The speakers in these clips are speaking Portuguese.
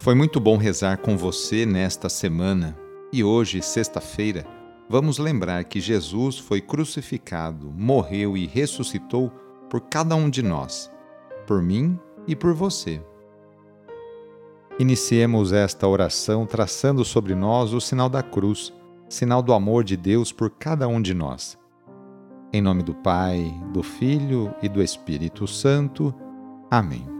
Foi muito bom rezar com você nesta semana e hoje, sexta-feira, vamos lembrar que Jesus foi crucificado, morreu e ressuscitou por cada um de nós, por mim e por você. Iniciemos esta oração traçando sobre nós o sinal da cruz, sinal do amor de Deus por cada um de nós. Em nome do Pai, do Filho e do Espírito Santo. Amém.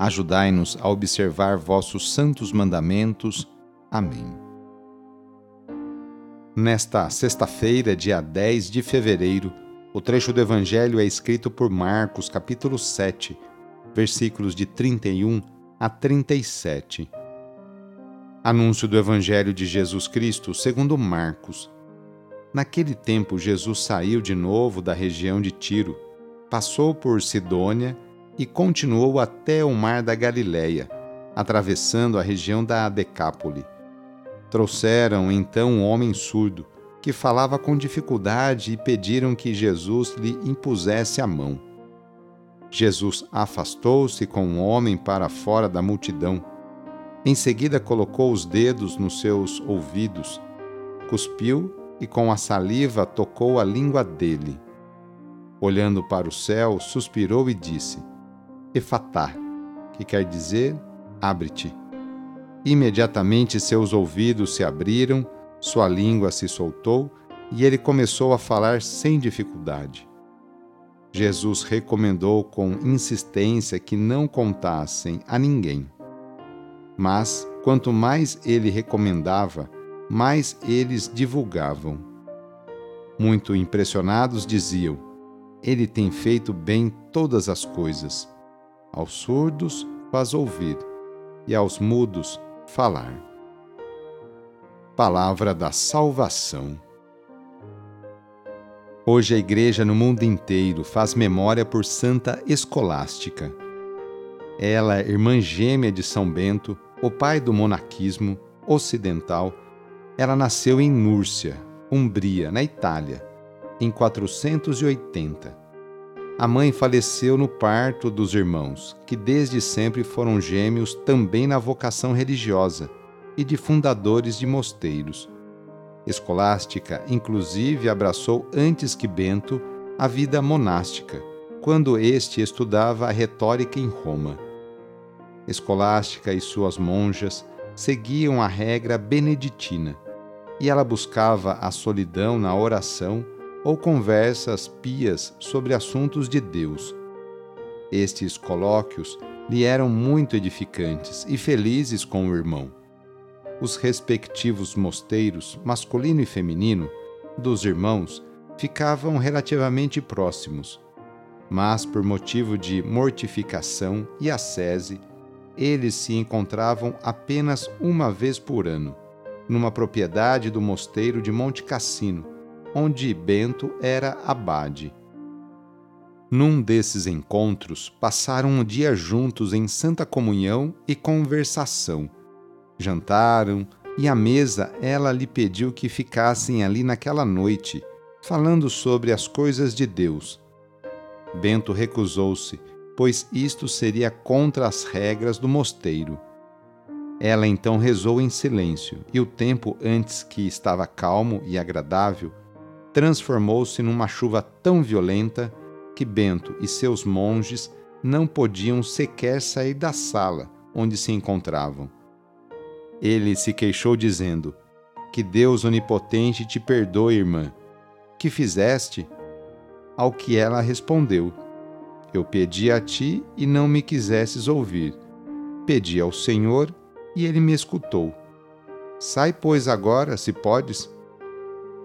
Ajudai-nos a observar vossos santos mandamentos. Amém. Nesta sexta-feira, dia 10 de fevereiro, o trecho do Evangelho é escrito por Marcos, capítulo 7, versículos de 31 a 37. Anúncio do Evangelho de Jesus Cristo segundo Marcos. Naquele tempo, Jesus saiu de novo da região de Tiro, passou por Sidônia e continuou até o mar da Galileia, atravessando a região da Decápole. Trouxeram então um homem surdo, que falava com dificuldade, e pediram que Jesus lhe impusesse a mão. Jesus afastou-se com o homem para fora da multidão. Em seguida colocou os dedos nos seus ouvidos, cuspiu e com a saliva tocou a língua dele. Olhando para o céu, suspirou e disse: Efatá, que quer dizer abre-te. Imediatamente seus ouvidos se abriram, sua língua se soltou e ele começou a falar sem dificuldade. Jesus recomendou com insistência que não contassem a ninguém. Mas, quanto mais ele recomendava, mais eles divulgavam. Muito impressionados diziam: Ele tem feito bem todas as coisas aos surdos faz ouvir, e aos mudos falar. Palavra da Salvação. Hoje a Igreja no mundo inteiro faz memória por Santa Escolástica. Ela é irmã gêmea de São Bento, o pai do monarquismo ocidental. Ela nasceu em Núrcia, Umbria, na Itália, em 480 a mãe faleceu no parto dos irmãos, que desde sempre foram gêmeos também na vocação religiosa e de fundadores de mosteiros. Escolástica, inclusive, abraçou antes que Bento a vida monástica, quando este estudava a retórica em Roma. Escolástica e suas monjas seguiam a regra beneditina, e ela buscava a solidão na oração ou conversas pias sobre assuntos de Deus. Estes colóquios lhe eram muito edificantes e felizes com o irmão. Os respectivos mosteiros, masculino e feminino, dos irmãos ficavam relativamente próximos, mas por motivo de mortificação e ascese, eles se encontravam apenas uma vez por ano, numa propriedade do mosteiro de Monte Cassino, onde Bento era abade. Num desses encontros, passaram um dia juntos em santa comunhão e conversação. Jantaram e à mesa ela lhe pediu que ficassem ali naquela noite, falando sobre as coisas de Deus. Bento recusou-se, pois isto seria contra as regras do mosteiro. Ela então rezou em silêncio, e o tempo antes que estava calmo e agradável transformou-se numa chuva tão violenta que Bento e seus monges não podiam sequer sair da sala onde se encontravam. Ele se queixou, dizendo: Que Deus onipotente te perdoe, irmã. Que fizeste? Ao que ela respondeu: Eu pedi a ti e não me quisesses ouvir. Pedi ao Senhor e ele me escutou. Sai, pois, agora, se podes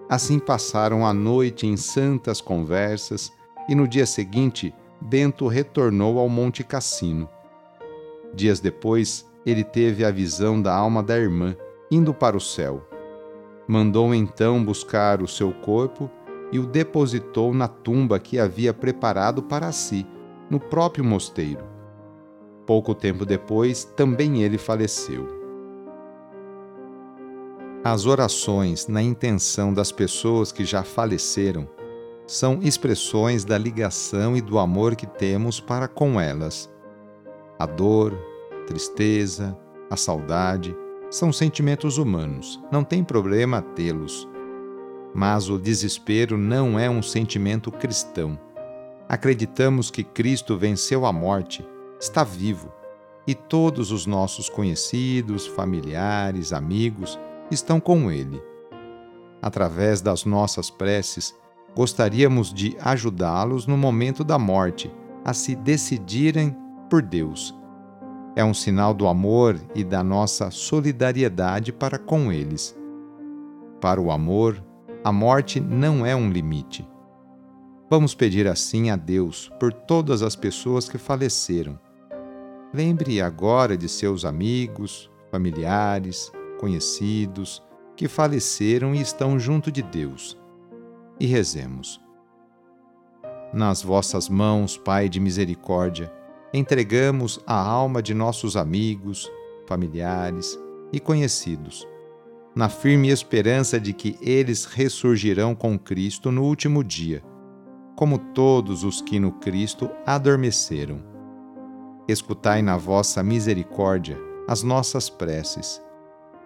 Assim passaram a noite em santas conversas e no dia seguinte Bento retornou ao Monte Cassino. Dias depois, ele teve a visão da alma da irmã indo para o céu. Mandou então buscar o seu corpo e o depositou na tumba que havia preparado para si, no próprio mosteiro. Pouco tempo depois, também ele faleceu. As orações na intenção das pessoas que já faleceram são expressões da ligação e do amor que temos para com elas. A dor, tristeza, a saudade são sentimentos humanos, não tem problema tê-los. Mas o desespero não é um sentimento cristão. Acreditamos que Cristo venceu a morte, está vivo, e todos os nossos conhecidos, familiares, amigos estão com Ele. Através das nossas preces, gostaríamos de ajudá-los no momento da morte a se decidirem por Deus. É um sinal do amor e da nossa solidariedade para com eles. Para o amor, a morte não é um limite. Vamos pedir assim a Deus por todas as pessoas que faleceram. Lembre agora de seus amigos, familiares, conhecidos que faleceram e estão junto de Deus e rezemos. Nas vossas mãos, Pai de misericórdia, entregamos a alma de nossos amigos, familiares e conhecidos, na firme esperança de que eles ressurgirão com Cristo no último dia, como todos os que no Cristo adormeceram. Escutai na vossa misericórdia as nossas preces.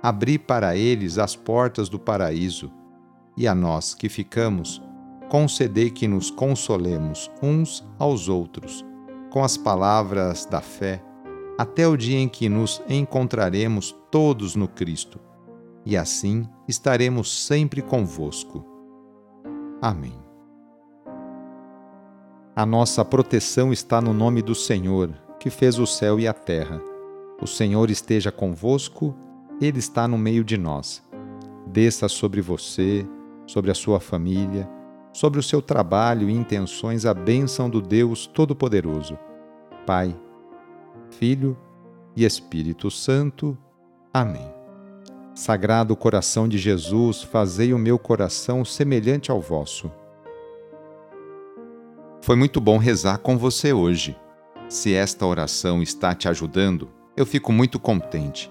Abri para eles as portas do paraíso e a nós que ficamos, concedei que nos consolemos uns aos outros, com as palavras da fé, até o dia em que nos encontraremos todos no Cristo, e assim estaremos sempre convosco. Amém. A nossa proteção está no nome do Senhor, que fez o céu e a terra. O Senhor esteja convosco, Ele está no meio de nós. Desça sobre você, sobre a sua família, sobre o seu trabalho e intenções a bênção do Deus Todo-Poderoso, Pai, Filho e Espírito Santo. Amém. Sagrado coração de Jesus, fazei o meu coração semelhante ao vosso. Foi muito bom rezar com você hoje. Se esta oração está te ajudando, eu fico muito contente.